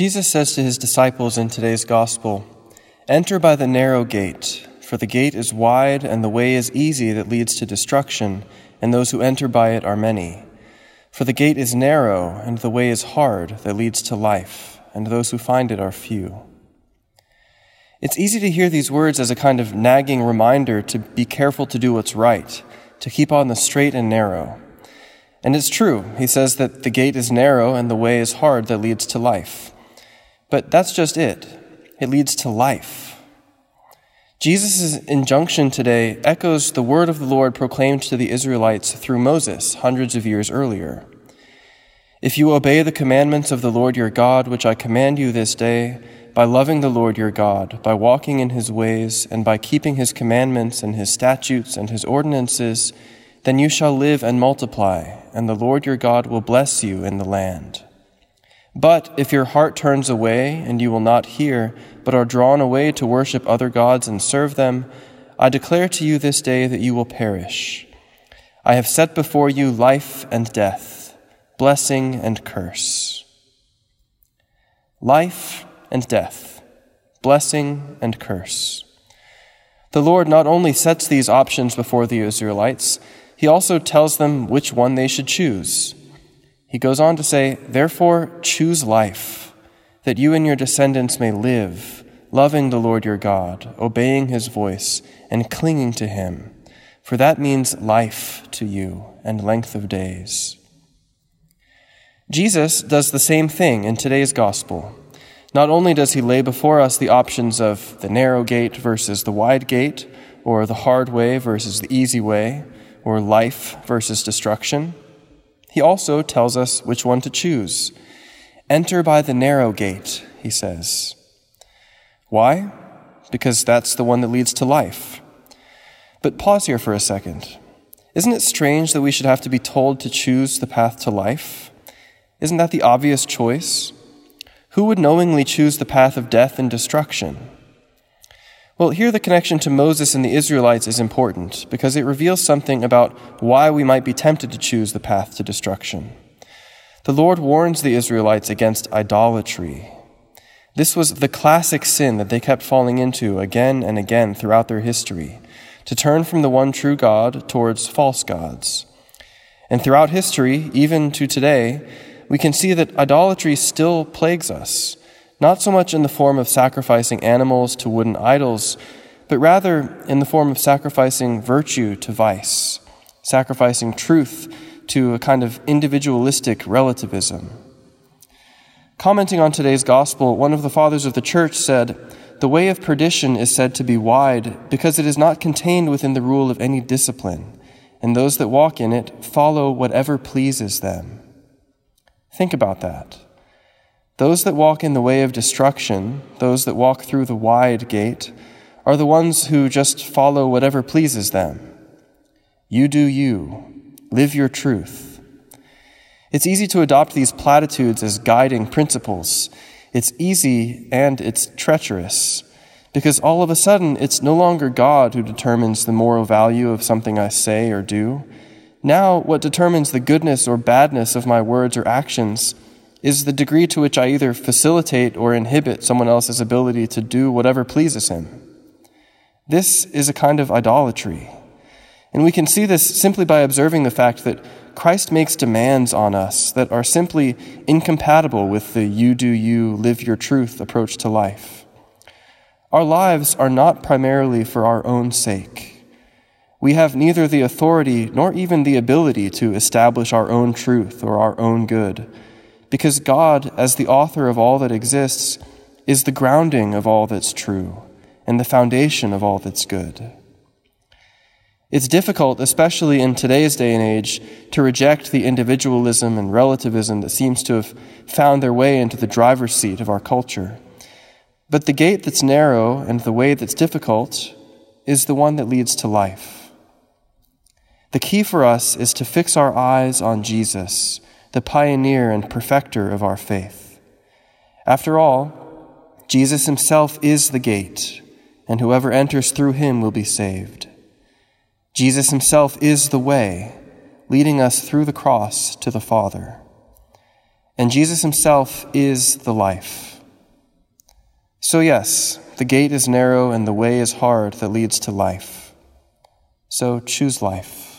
Jesus says to his disciples in today's gospel, Enter by the narrow gate, for the gate is wide and the way is easy that leads to destruction, and those who enter by it are many. For the gate is narrow and the way is hard that leads to life, and those who find it are few. It's easy to hear these words as a kind of nagging reminder to be careful to do what's right, to keep on the straight and narrow. And it's true. He says that the gate is narrow and the way is hard that leads to life. But that's just it. It leads to life. Jesus' injunction today echoes the word of the Lord proclaimed to the Israelites through Moses hundreds of years earlier. If you obey the commandments of the Lord your God, which I command you this day, by loving the Lord your God, by walking in his ways, and by keeping his commandments and his statutes and his ordinances, then you shall live and multiply, and the Lord your God will bless you in the land. But if your heart turns away and you will not hear, but are drawn away to worship other gods and serve them, I declare to you this day that you will perish. I have set before you life and death, blessing and curse. Life and death, blessing and curse. The Lord not only sets these options before the Israelites, he also tells them which one they should choose. He goes on to say, Therefore, choose life, that you and your descendants may live, loving the Lord your God, obeying his voice, and clinging to him, for that means life to you and length of days. Jesus does the same thing in today's gospel. Not only does he lay before us the options of the narrow gate versus the wide gate, or the hard way versus the easy way, or life versus destruction, he also tells us which one to choose. Enter by the narrow gate, he says. Why? Because that's the one that leads to life. But pause here for a second. Isn't it strange that we should have to be told to choose the path to life? Isn't that the obvious choice? Who would knowingly choose the path of death and destruction? Well, here the connection to Moses and the Israelites is important because it reveals something about why we might be tempted to choose the path to destruction. The Lord warns the Israelites against idolatry. This was the classic sin that they kept falling into again and again throughout their history to turn from the one true God towards false gods. And throughout history, even to today, we can see that idolatry still plagues us not so much in the form of sacrificing animals to wooden idols, but rather in the form of sacrificing virtue to vice, sacrificing truth to a kind of individualistic relativism. Commenting on today's gospel, one of the fathers of the church said, The way of perdition is said to be wide because it is not contained within the rule of any discipline, and those that walk in it follow whatever pleases them. Think about that. Those that walk in the way of destruction, those that walk through the wide gate, are the ones who just follow whatever pleases them. You do you. Live your truth. It's easy to adopt these platitudes as guiding principles. It's easy and it's treacherous because all of a sudden it's no longer God who determines the moral value of something I say or do. Now, what determines the goodness or badness of my words or actions is the degree to which I either facilitate or inhibit someone else's ability to do whatever pleases him. This is a kind of idolatry. And we can see this simply by observing the fact that Christ makes demands on us that are simply incompatible with the you do you, live your truth approach to life. Our lives are not primarily for our own sake. We have neither the authority nor even the ability to establish our own truth or our own good because God, as the author of all that exists, is the grounding of all that's true and the foundation of all that's good. It's difficult, especially in today's day and age, to reject the individualism and relativism that seems to have found their way into the driver's seat of our culture. But the gate that's narrow and the way that's difficult is the one that leads to life. The key for us is to fix our eyes on Jesus the pioneer and perfecter of our faith. After all, Jesus himself is the gate, and whoever enters through him will be saved. Jesus himself is the way, leading us through the cross to the Father. And Jesus himself is the life. So, yes, the gate is narrow and the way is hard that leads to life. So choose life.